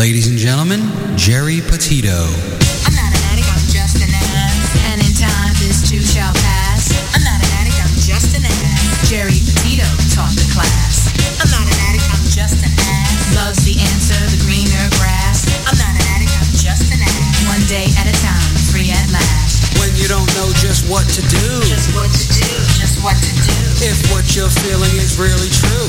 Ladies and gentlemen, Geri Petito. I'm not an addict, I'm just an ass. And in time, this too shall pass. I'm not an addict, I'm just an ass. Geri Petito taught the class. I'm not an addict, I'm just an ass. Loves the answer, the greener grass. I'm not an addict, I'm just an ass. One day at a time, free at last. When you don't know just what to do, Just what to do, just what to do. if what you're feeling is really true,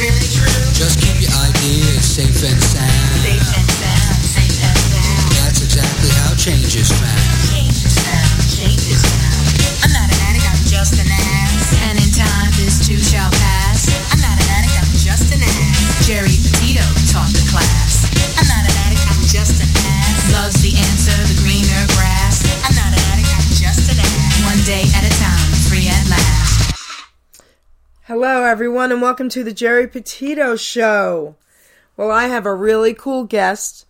Is true? Is it really true? just keep your ideas safe and Safe sound. and sound, safe and sound. That's exactly how change is found. Change is found, change is found. I'm not an addict, I'm just an ass. And in time, this too shall pass. I'm not an addict, I'm just an ass. Geri Petito taught the class. I'm not an addict, I'm just an ass. Loves the answer, the greener grass. I'm not an addict, I'm just an ass. One day at a Hello, everyone, and welcome to the Geri Petito Show. Well, I have a really cool guest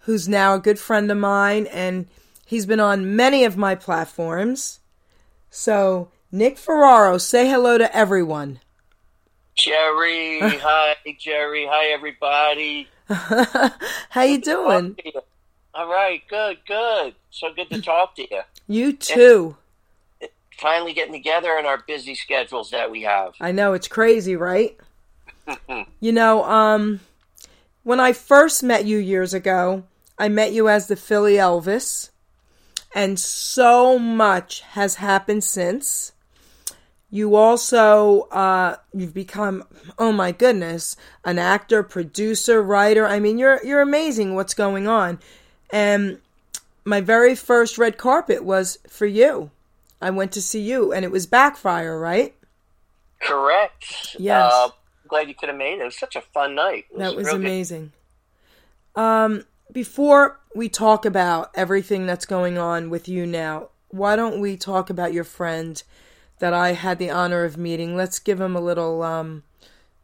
who's now a good friend of mine, and he's been on many of my platforms. So, Nick Ferraro, say hello to everyone. Geri, hi Geri, hi everybody. How you doing? Talk to you. All right, good, good. So good to talk to you. You too. Finally getting together in our busy schedules that we have. I know it's crazy, right? you know, um, when I first met you years ago, I met you as the Philly Elvis, and so much has happened since. You also, uh, you've become, oh my goodness, an actor, producer, writer. I mean, you're you're amazing. What's going on? And my very first red carpet was for you. I went to see you, and it was Backfire, right? Correct. Yes. Uh, glad you could have made it. It was such a fun night. It That was good. amazing. Um, before we talk about everything that's going on with you now, why don't we talk about your friend that I had the honor of meeting? Let's give him a little, um,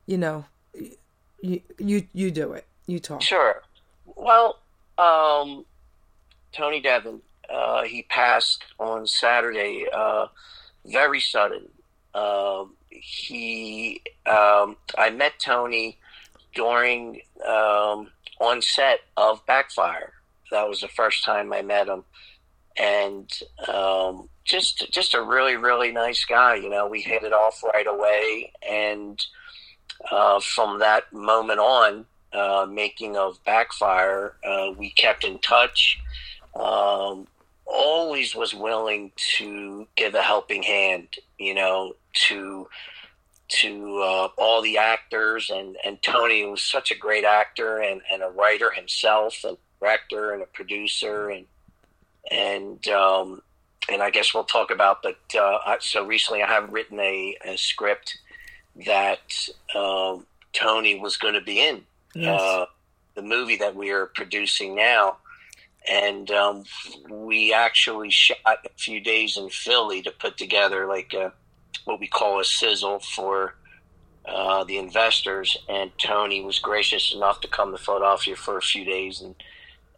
you know, you you you do it. You talk. Sure. Well, um, Tony Devon, uh, he passed on Saturday. Uh, very sudden. Um, he, um, I met Tony during um, on set of Backfire. That was the first time I met him, and um, just just a really really nice guy. You know, we hit it off right away, and uh, from that moment on, uh, making of Backfire, uh, we kept in touch. Um, always was willing to give a helping hand, you know, to to uh, all the actors and, and Tony was such a great actor and, and a writer himself, a director and a producer and and um, and I guess we'll talk about. But uh, I- so recently, I have written a, a script that um, Tony was going to be in Yes. uh, the movie that we are producing now. And um, we actually shot a few days in Philly to put together like a, what we call a sizzle for uh, the investors. And Tony was gracious enough to come to Philadelphia for a few days and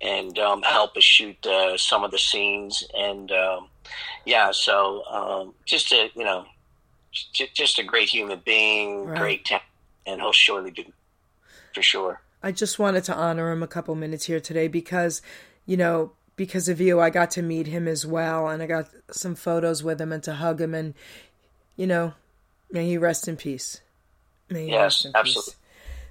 and um, help us shoot uh, some of the scenes. And um, yeah, so um, just a you know, j- just a great human being, Right. great talent, and he'll surely do for sure. I just wanted to honor him a couple minutes here today because, you know, because of you, I got to meet him as well, and I got some photos with him and to hug him, and you know, may he rest in peace. May he Yes, rest in absolutely. peace.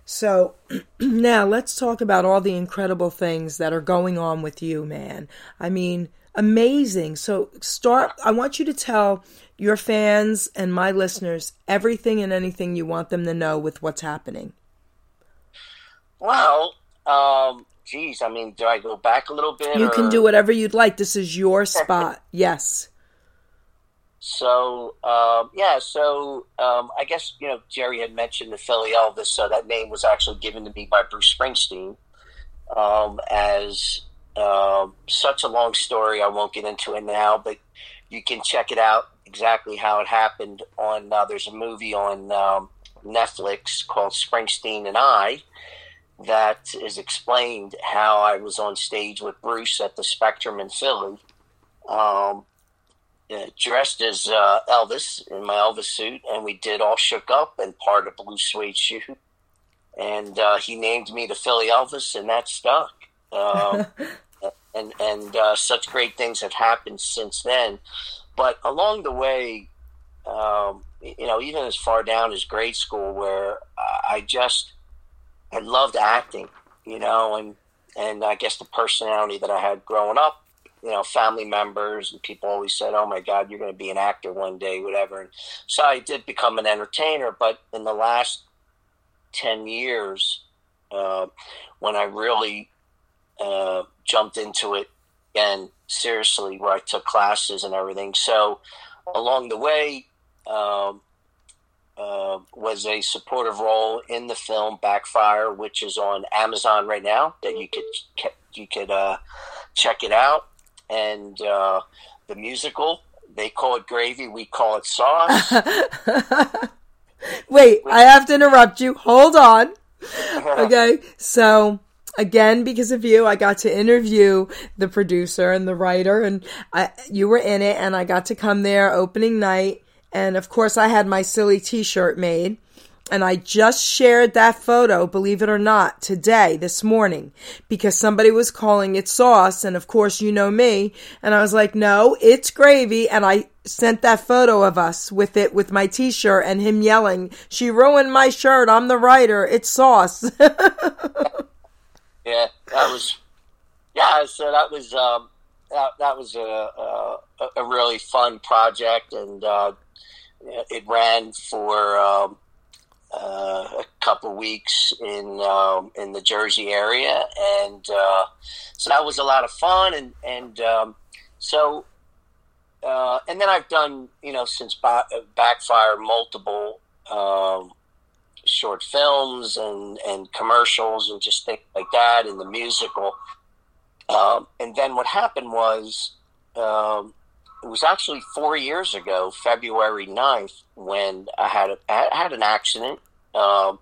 So now let's talk about all the incredible things that are going on with you, man. I mean, amazing. So start. I want you to tell your fans and my listeners everything and anything you want them to know with what's happening. Well, um, geez, I mean, do I go back a little bit? You can do whatever you'd like. This is your spot. Yes. So, um, yeah, so um, I guess, you know, Geri had mentioned the Philly Elvis, so that name was actually given to me by Bruce Springsteen um, as um, such a long story. I won't get into it now, but you can check it out exactly how it happened on, uh, there's a movie on um, Netflix called Springsteen and I that is explained how I was on stage with Bruce at the Spectrum in Philly. Um, uh, dressed as uh, Elvis in my Elvis suit, and we did all shook up and part of blue suede shoe. and uh, he named me the Philly Elvis, and that stuck. Um, and and uh, such great things have happened since then. But along the way, um, you know, even as far down as grade school, where I just I loved acting, you know, and and I guess the personality that I had growing up you know, family members and people always said, "Oh my God, you're going to be an actor one day, whatever." And so I did become an entertainer. But in the last ten years, uh, when I really uh, jumped into it again seriously, where I took classes and everything, so along the way. Um, uh, was a supportive role in the film Backfire, which is on Amazon right now. That you could you could uh, check it out and uh, the musical. They call it gravy. We call it sauce. Wait, I have to interrupt you. Hold on. Okay, so again because of you i got to interview the producer and the writer and I, you were in it and i got to come there opening night and of course i had my silly t-shirt made and I just shared that photo, believe it or not, today, this morning, because somebody was calling it sauce. And of course, you know me. And I was like, no, it's gravy. And I sent that photo of us with it, with my t shirt and him yelling, she ruined my shirt. I'm the writer. It's sauce. yeah, that was, yeah, so that was, um, that, that was a, a, a really fun project. And, uh, it ran for, um, uh, a couple weeks in um, in the Jersey area, and uh, so that was a lot of fun. And and um, so uh, and then I've done you know since ba- Backfire multiple um, short films and and commercials and just things like that, and the musical. Um, and then what happened was. Um, it was actually four years ago, February 9th, when I had a, I had an accident um,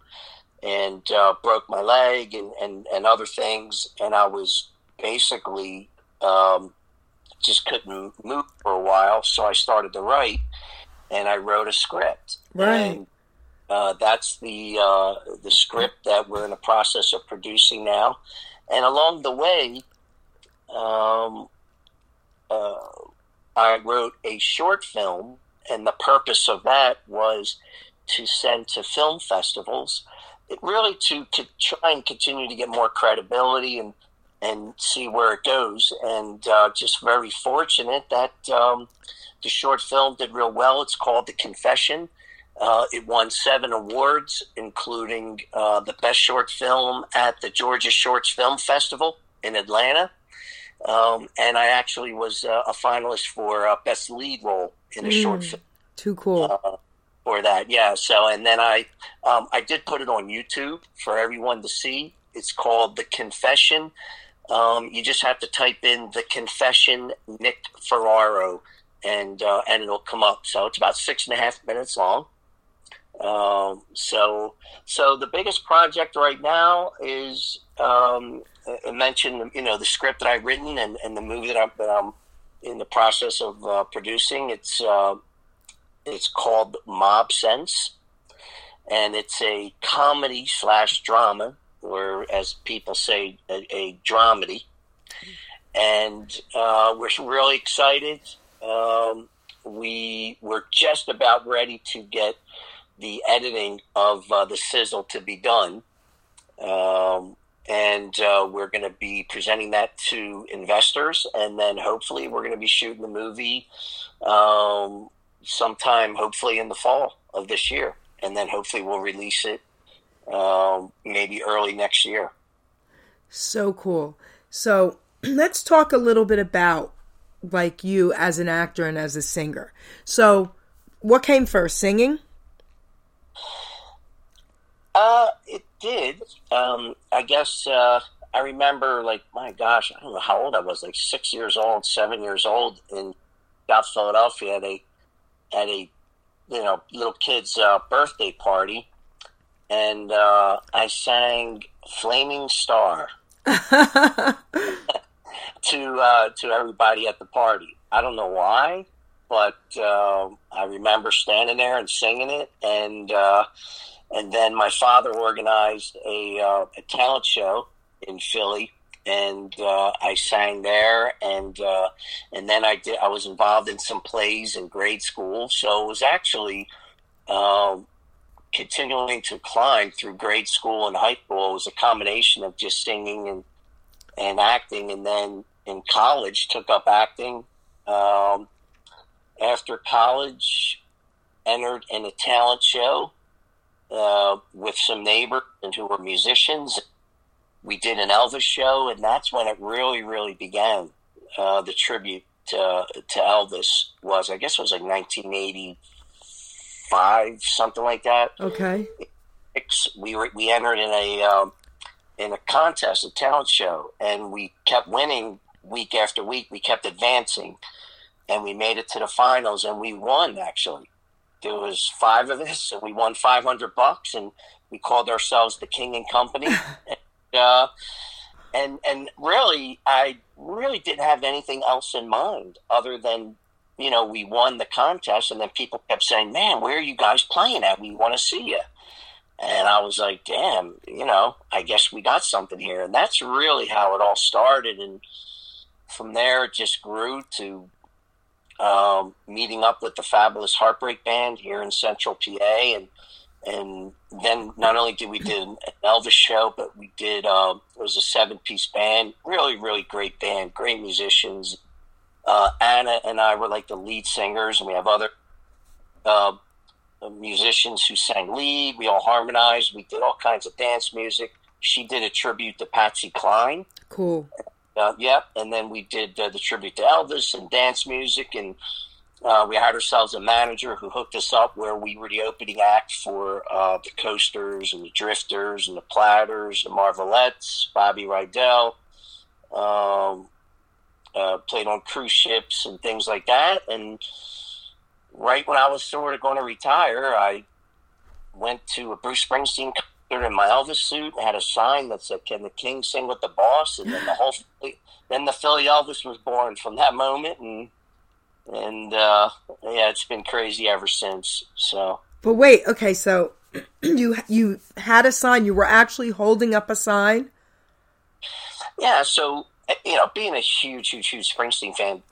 and uh, broke my leg and, and, and other things. And I was basically um, just couldn't move for a while. So I started to write and I wrote a script. Right. And, uh, that's the uh, the script that we're in the process of producing now, and along the way, um, uh, I wrote a short film, and the purpose of that was to send to film festivals, it really to, to try and continue to get more credibility and and see where it goes. And uh, just very fortunate that um, the short film did real well. It's called The Confession. Uh, it won seven awards, including uh, the best short film at the Georgia Shorts Film Festival in Atlanta. Um, and I actually was uh, a finalist for uh, best lead role in a mm, short film. Too cool. Uh, for that. Yeah. So, and then I, um, I did put it on YouTube for everyone to see. It's called The Confession. Um, you just have to type in The Confession Nick Ferraro and, uh, and it'll come up. So it's about six and a half minutes long. Um, so, so the biggest project right now is, um, mentioned, you know, the script that I've written and, and the movie that I'm, that I'm in the process of uh, producing. It's, uh, it's called Mob Sense, and it's a comedy slash drama, or as people say, a, a dramedy. And uh, we're really excited. Um, we were just about ready to get the editing of uh, the sizzle to be done. Um, and uh, we're going to be presenting that to investors, and then hopefully we're going to be shooting the movie um, sometime, hopefully in the fall of this year, and then hopefully we'll release it um, maybe early next year. So cool. So let's talk a little bit about like you as an actor and as a singer. So, what came first, singing? Uh, it did. Um, I guess uh, I remember, like, my gosh, I don't know how old I was, like six years old, seven years old in South Philadelphia. They at a you know little kid's uh, birthday party, and uh, I sang "Flaming Star" to uh, to everybody at the party. I don't know why, but uh, I remember standing there and singing it, and uh, and then my father organized a, uh, a talent show in Philly, and uh, I sang there, and uh, and then I did. I was involved in some plays in grade school, so it was actually um, continuing to climb through grade school and high school. It was a combination of just singing and and acting, and then in college took up acting. Um, after college, entered in a talent show uh, with some neighbors and who were musicians. We did an Elvis show, and that's when it really, really began. Uh, the tribute to, to Elvis was, I guess, it was like 1985, something like that. Okay. We were we entered in a um, in a contest, a talent show, and we kept winning week after week. We kept advancing, and we made it to the finals, and we won actually there was five of us, and we won five hundred bucks, and we called ourselves the King and Company. and, uh, and and really, I really didn't have anything else in mind other than you know we won the contest, and then people kept saying, "Man, where are you guys playing at? We want to see you." And I was like, "Damn, you know, I guess we got something here." And that's really how it all started, and from there it just grew to um, meeting up with the Fabulous Heartbreak Band here in Central PA, and and then not only did we do an Elvis show, but we did uh, it was a seven piece band, really really great band, great musicians. Uh, Anna and I were like the lead singers, and we have other uh, musicians who sang lead. We all harmonized. We did all kinds of dance music. She did a tribute to Patsy Cline. Cool. Uh, yep, and then we did uh, the tribute to Elvis and dance music, and uh, we hired ourselves a manager who hooked us up where we were the opening act for uh, the Coasters and the Drifters and the Platters, the Marvelettes, Bobby Rydell. Um, uh, played on cruise ships and things like that, and right when I was sort of going to retire, I went to a Bruce Springsteen in my Elvis suit had a sign that said, "Can the King sing with the boss?" And then the whole, then the Philly Elvis was born from that moment, and and uh, yeah, it's been crazy ever since. So, but wait, okay, so you you had a sign. You were actually holding up a sign. Yeah, so you know, being a huge, huge, huge Springsteen fan,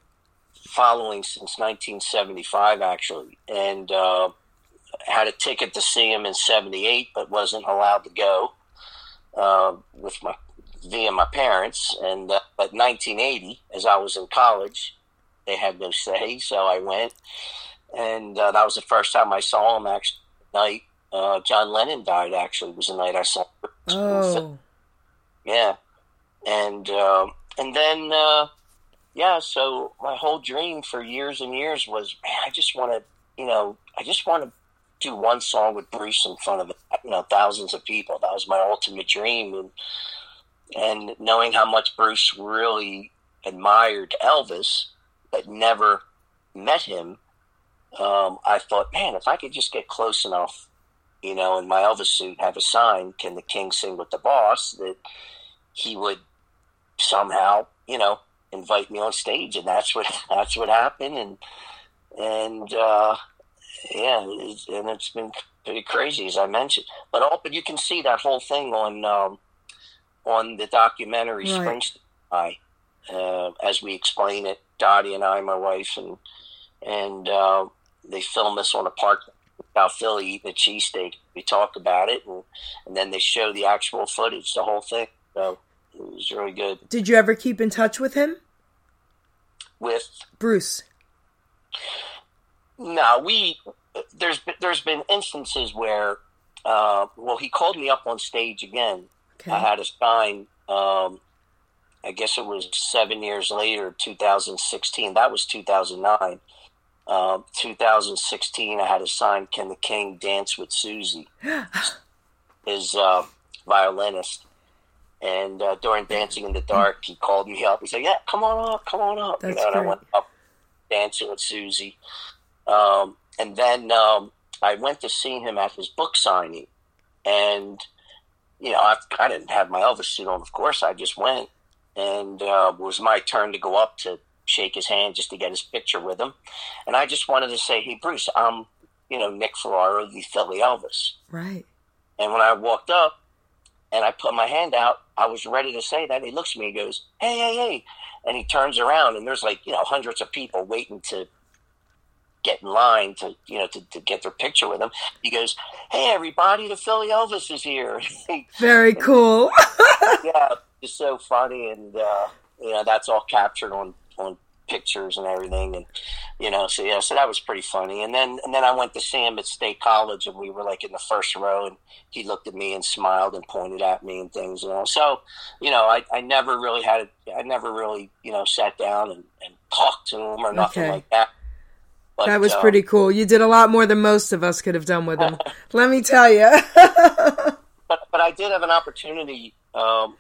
following since 1975 actually, and. Uh, had a ticket to see him in '78, but wasn't allowed to go uh, with my via my parents. And uh, but 1980, as I was in college, they had no say, so I went, and uh, that was the first time I saw him. Actually, night uh, John Lennon died. Actually, was the night I saw. Him. Oh, yeah, and um, and then uh, yeah. So my whole dream for years and years was, man, I just want to, you know, I just want to do one song with Bruce in front of you know thousands of people. That was my ultimate dream, and and knowing how much Bruce really admired Elvis, but never met him, um, I thought, man, if I could just get close enough, you know, in my Elvis suit, have a sign, "Can the King sing with the boss?" that he would somehow, you know, invite me on stage, and that's what that's what happened, and and uh, yeah, and it's been pretty crazy as I mentioned. But all, but you can see that whole thing on um, on the documentary right. Springsteen, uh, as we explain it. Dottie and I, my wife, and and uh, they film us on a park South Philly eating a cheesesteak. We talk about it, and and then they show the actual footage, the whole thing. So it was really good. Did you ever keep in touch with him? With Bruce. No, we there's there's been instances where uh, well he called me up on stage again. Okay. I had a sign. Um, I guess it was seven years later, 2016. That was 2009. Uh, 2016, I had a sign. Can the King dance with Soozie? His uh, violinist. And uh, during Dancing in the Dark, he called me up. He said, "Yeah, come on up, come on up." That's you know, and I went up dancing with Soozie. Um, and then um, I went to see him at his book signing, and you know I, I didn't have my Elvis suit on. Of course, I just went, and uh, it was my turn to go up to shake his hand just to get his picture with him, and I just wanted to say, "Hey, Bruce, I'm you know Nick Ferraro, the Philly Elvis." Right. And when I walked up and I put my hand out, I was ready to say that. He looks at me and goes, Hey, hey, hey. And he turns around and there's like, you know, hundreds of people waiting to get in line to, you know, to, to get their picture with him. He goes, Hey, everybody, the Philly Elvis is here. Very cool. yeah, it's so funny. And, uh, you know, that's all captured on, on pictures and everything. And, you know, so yeah, so that was pretty funny. And then, and then I went to see him at State College and we were like in the first row and he looked at me and smiled and pointed at me and things, you know. So, you know, I, I never really had, a, I never really, you know, sat down and, and talked to him or nothing Okay. like that. But, that was pretty cool. You did a lot more than most of us could have done with them. Let me tell you. but but I did have an opportunity. Um,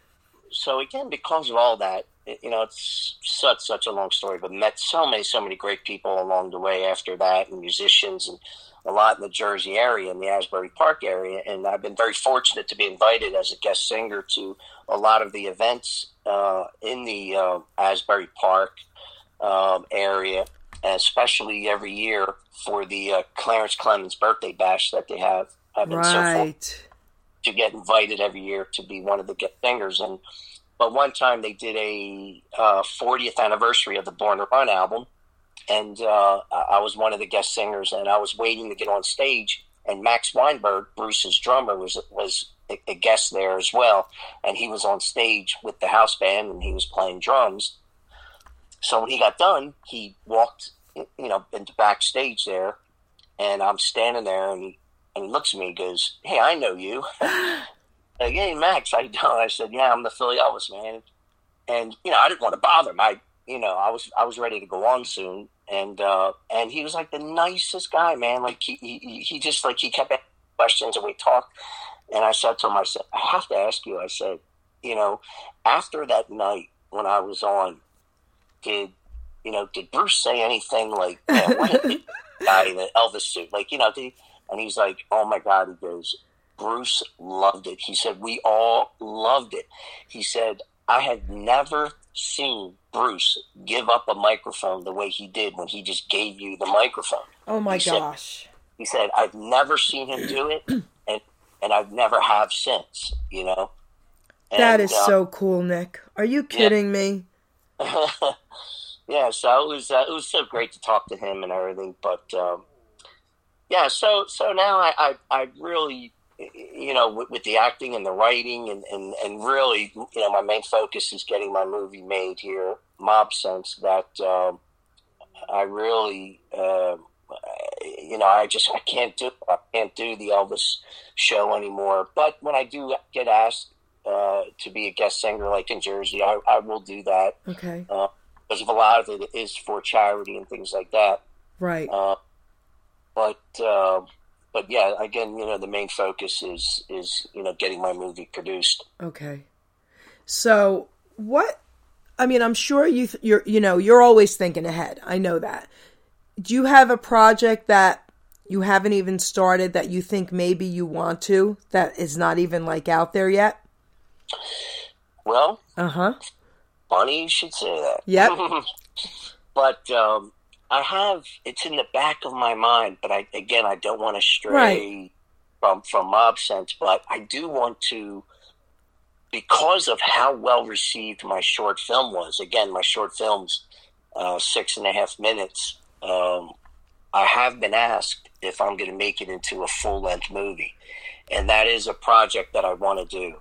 so again, because of all that, it- you know, it's such such a long story, but met so many so many great people along the way after that, and musicians and a lot in the Jersey area, in the Asbury Park area, and I've been very fortunate to be invited as a guest singer to a lot of the events uh, in the uh, Asbury Park um, area, especially every year for the uh, Clarence Clemons birthday bash that they have. I've been so fortunate to get invited every year to be one of the guest singers. And but one time they did a uh, 40th anniversary of the Born to Run album, and uh, I was one of the guest singers, and I was waiting to get on stage. And Max Weinberg, Bruce's drummer, was was a guest there as well, and he was on stage with the house band, and he was playing drums. So when he got done, he walked, you know, into backstage there, and I'm standing there, and he and he looks at me and goes, "Hey, I know you." like, "Hey, Max, you doing?" I said, "Yeah, I'm the Philly Elvis man." And you know, I didn't want to bother him. I, you know, I was I was ready to go on soon, and uh, and he was like the nicest guy, man. Like he he, he just like he kept asking questions, and we talked. And I said to him, I said, "I have to ask you." I said, "You know, after that night when I was on, did you know did Bruce say anything like, man, what a guy in the Elvis suit? Like, you know, did he, and he's like, oh my God, he goes, Bruce loved it. He said, we all loved it. He said, I had never seen Bruce give up a microphone the way he did when he just gave you the microphone. Oh my He said- gosh. He said, I've never seen him do it, and, and I've never have since, you know? That And, is uh, so cool, Nick. Are you kidding me? yeah, so it was uh, it was so great to talk to him and everything. But um, yeah, so so now I I, I really you know with, with the acting and the writing and, and and really you know my main focus is getting my movie made here, Mob Sense. That um, I really. Uh, you know, I just I can't do I can't do the Elvis show anymore. But when I do get asked uh, to be a guest singer, like in Jersey, I, I will do that Okay. because a lot of it is for charity and things like that. Right. Uh, but uh, but yeah, again, you know, the main focus is is you know getting my movie produced. Okay. So, what I mean, I'm sure you th- you're you know, you're always thinking ahead. I know that. Do you have a project that you haven't even started that you think maybe you want to that is not even like out there yet? Well, Uh-huh. funny you should say that. Yep. but um, I have it's in the back of my mind. But I again, I don't want to stray Right. from from Mob Sense. But I do want to because of how well received my short film was. Again, my short film's uh, six and a half minutes. Um, I have been asked if I'm going to make it into a full length movie, and that is a project that I want to do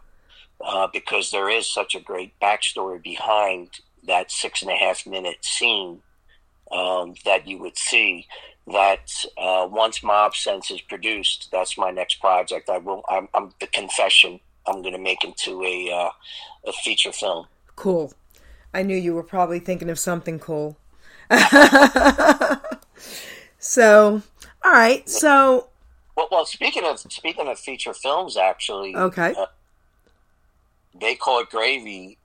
uh, because there is such a great backstory behind that six and a half minute scene um, that you would see. That uh, once Mob Sense is produced, that's my next project. I will. I'm, I'm the confession. I'm going to make into a uh, a feature film. Cool. I knew you were probably thinking of something cool. so, all right. So, Well, well, speaking of speaking of feature films, actually, Okay. uh, they call it gravy.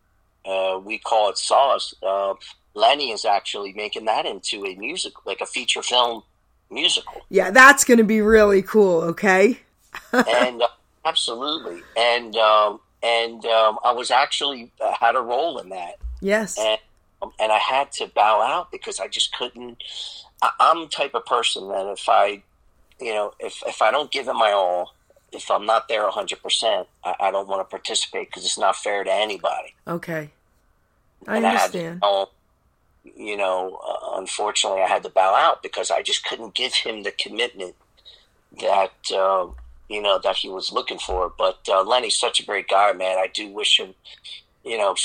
Uh, we call it sauce. Uh, Lenny is actually making that into a music, like a feature film musical, yeah, that's going to be really cool, okay? and uh, absolutely, and um, and um, I was actually uh, had a role in that, Yes. and um, and I had to bow out because I just couldn't. I, I'm the type of person that if I, you know, if if I don't give it my all, if I'm not there 100%, I, I don't want to participate because it's not fair to anybody. Okay. I and understand. I had, to, you know, uh, unfortunately, I had to bow out because I just couldn't give him the commitment that uh, you know that he was looking for. But uh, Lenny's such a great guy, man. I do wish him, you know,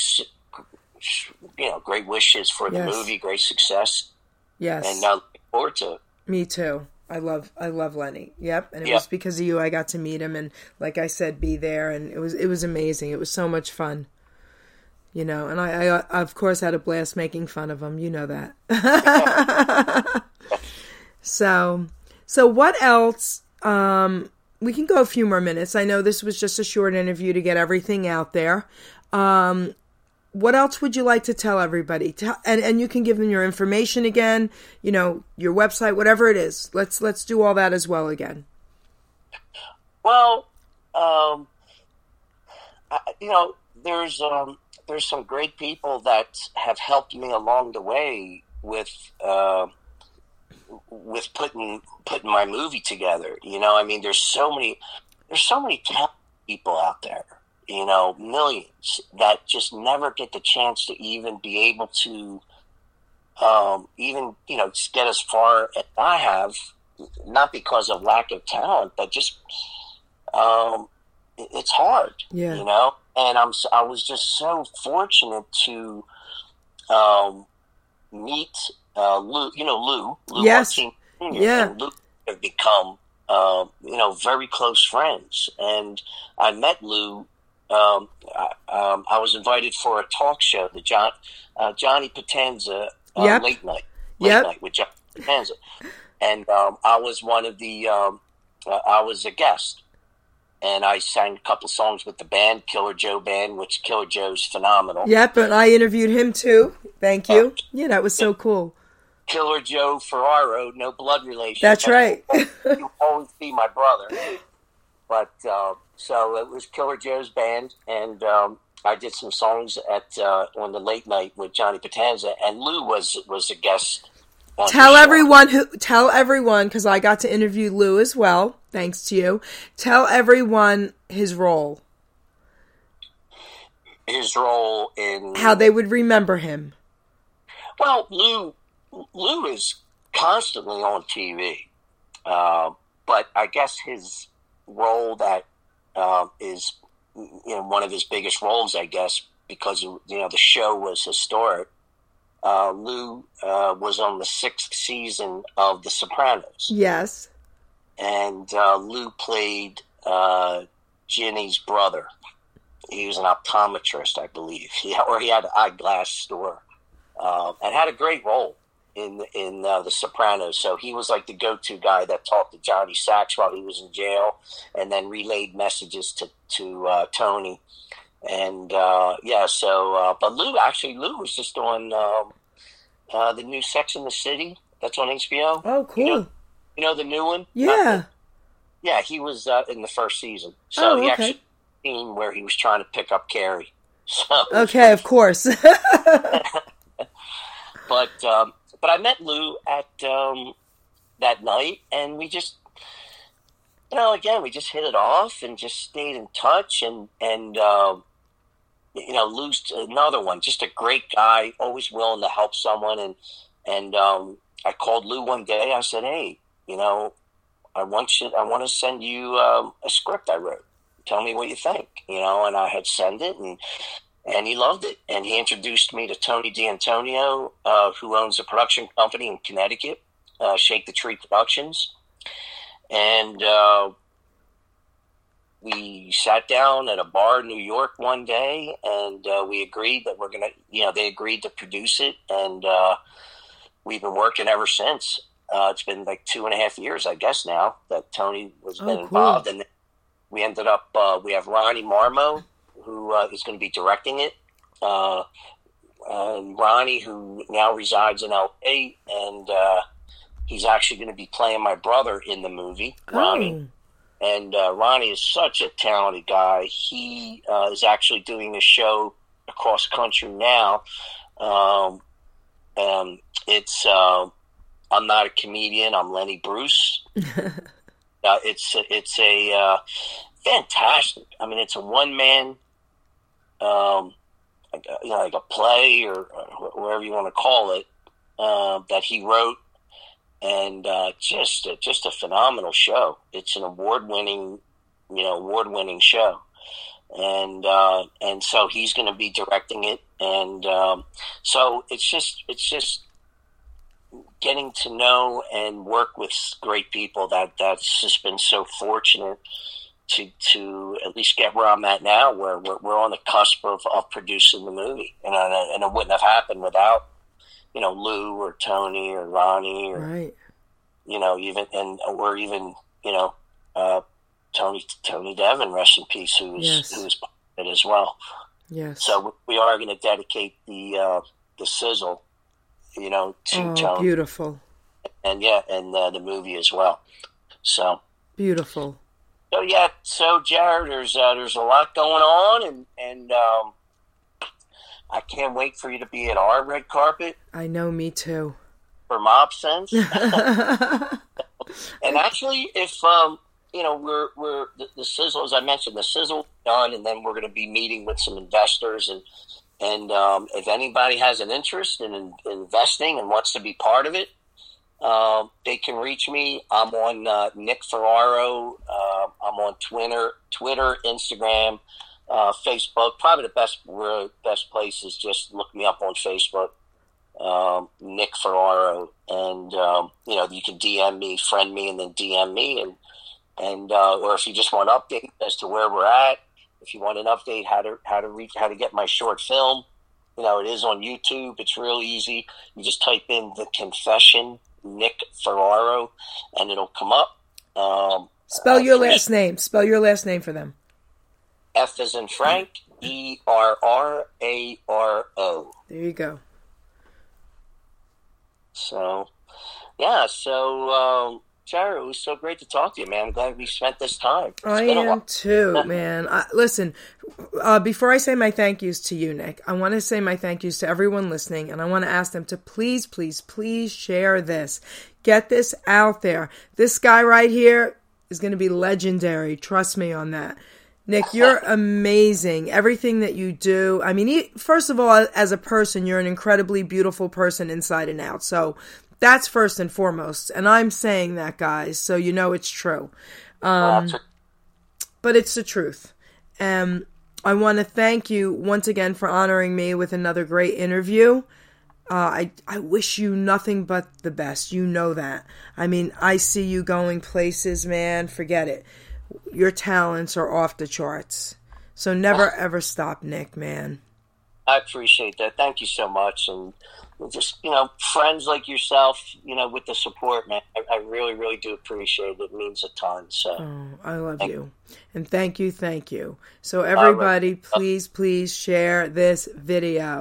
you know, great wishes for the movie, great success, yes. and uh, look forward to it. Me too. I love I love Lenny. Yep, and it Yeah. was because of you I got to meet him and like I said be there and it was it was amazing. It was so much fun. You know, and I, I of course had a blast making fun of him. You know that. so, so what else um we can go a few more minutes. I know this was just a short interview to get everything out there. Um what else would you like to tell everybody? Tell, and and you can give them your information again, you know, your website, whatever it is. Let's let's do all that as well again. Well, um, I, you know, there's um, there's some great people that have helped me along the way with uh, with putting putting my movie together. You know, I mean, there's so many there's so many people out there. You know, millions that just never get the chance to even be able to um, even you know get as far as I have, not because of lack of talent, but just um, it's hard, Yeah. you know. And I'm I was just so fortunate to um, meet uh, Lou. You know Lou. Lou Yes. Martin Jr. Yeah. And Lou have become um, you know very close friends, and I met Lou. Um, I, um, I was invited for a talk show, the John uh, Johnny Potenza uh, Yep. late night, late Yep. night with Johnny Potenza, and um, I was one of the um, uh, I was a guest, and I sang a couple songs with the band Killer Joe Band, which Killer Joe's phenomenal. Yep, and I interviewed him too. Thank you. Yeah, that was so cool. Killer Joe Ferraro, no blood relation. That's right. You'll always be my brother. But uh, so it was Killer Joe's band, and um, I did some songs at uh, on the late night with Johnny Potenza, and Lou was was a guest. Tell everyone who tell everyone because I got to interview Lou as well, thanks to you. Tell everyone his role, his role in how they would remember him. Well, Lou Lou is constantly on TV, uh, but I guess his role that uh, is you know one of his biggest roles, I guess, because you know the show was historic. Uh, Lou uh, was on the sixth season of The Sopranos, Yes. and uh, Lou played uh, Ginny's brother. He was an optometrist, I believe, he, or he had an eyeglass store, um, and had a great role in in uh, The Sopranos. So he was like the go-to guy that talked to Johnny Sachs while he was in jail, and then relayed messages to to uh, Tony. And uh, yeah, so uh, but Lou actually Lou was just on um, uh, the new Sex in the City. That's on HBO. Oh, cool. You know, you know the new one? yeah. Yeah, he was uh, in the first season. So Oh, he okay. actually scene where he was trying to pick up Carrie. So, Okay, of course. but um, but I met Lou at um, that night, and we just, you know, again, we just hit it off and just stayed in touch, and and um, you know, Lou's another one, just a great guy, always willing to help someone, and and um, I called Lou one day. I said, hey, you know, I want you, I want to send you um, a script I wrote. Tell me what you think, you know, and I had sent it, and and he loved it. And he introduced me to Tony D'Antonio, uh, who owns a production company in Connecticut, uh, Shake the Tree Productions. And uh, we sat down at a bar in New York one day, and uh, we agreed that we're gonna, you know, they agreed to produce it, and uh, we've been working ever since. Uh, it's been like two and a half years, I guess, now that Tony was Oh, been cool. involved, and we ended up. Uh, we have Ronnie Marmo, who uh, is going to be directing it. Uh, Ronnie, who now resides in LA, and uh, he's actually going to be playing my brother in the movie, Ronnie. Oh, And uh, Ronnie is such a talented guy. He uh, is actually doing a show across country now. Um, um, it's uh, I'm not a comedian. I'm Lenny Bruce, uh, it's it's a uh, fantastic. I mean, it's a one man, um, like a, you know, like a play or, or whatever you want to call it uh, that he wrote, and uh, just a, just a phenomenal show. It's an award winning, you know, award winning show, and uh, and so he's going to be directing it, and um, so it's just it's just getting to know and work with great people that that's just been so fortunate to to at least get where I'm at now, where we're, we're on the cusp of, of producing the movie, and and it wouldn't have happened without you know Lou or Tony or Ronnie or Right. you know even and or even you know uh, Tony Tony Devon, rest in peace, who's Yes. who was part of it as well. Yes. So we are going to dedicate the uh, the sizzle, you know, to oh, Tony beautiful. and yeah, and uh, the movie as well. So. Beautiful. So yeah, so Jared, there's uh, there's a lot going on, and and um, I can't wait for you to be at our red carpet I know, me too. for Mob Sense. and actually, if um, you know, we're we're the, the sizzle, as I mentioned, the sizzle done, and then we're going to be meeting with some investors, and and um, if anybody has an interest in, in investing and wants to be part of it, um, they can reach me. I'm on uh, Nick Ferraro. Uh, I'm on Twitter, Twitter, Instagram, uh, Facebook. Probably the best best place is just look me up on Facebook, um, Nick Ferraro, and um, you know you can DM me, friend me, and then DM me, and and uh, or if you just want an update as to where we're at, if you want an update how to how to reach how to get my short film, you know it is on YouTube. It's real easy. You just type in the confession Nick Ferraro, and it'll come up. Um, Spell your uh, last name. Spell your last name for them. F is in Frank, E R R A R O. There you go. So, yeah. So, um, Jared, it was so great to talk to you, man. I'm glad we spent this time. It's I am too, man. I, listen, uh, before I say my thank yous to you, Nick, I want to say my thank yous to everyone listening, and I want to ask them to please, please, please share this. Get this out there. This guy right here is going to be legendary. Trust me on that. Nick, you're amazing. Everything that you do. I mean, first of all, as a person, you're an incredibly beautiful person inside and out. So that's first and foremost. And I'm saying that, guys, so you know it's true to- but it's the truth. Um, I want to thank you once again for honoring me with another great interview. Uh, I I wish you nothing but the best. You know that. I mean, I see you going places, man. Forget it. Your talents are off the charts. So never ever stop, Nick, man. I appreciate that. Thank you so much. And just, you know, friends like yourself, you know, with the support, man, I, I really, really do appreciate it. It means a ton. So, Oh, I love you. And thank you, thank you. So everybody, please, please share this video.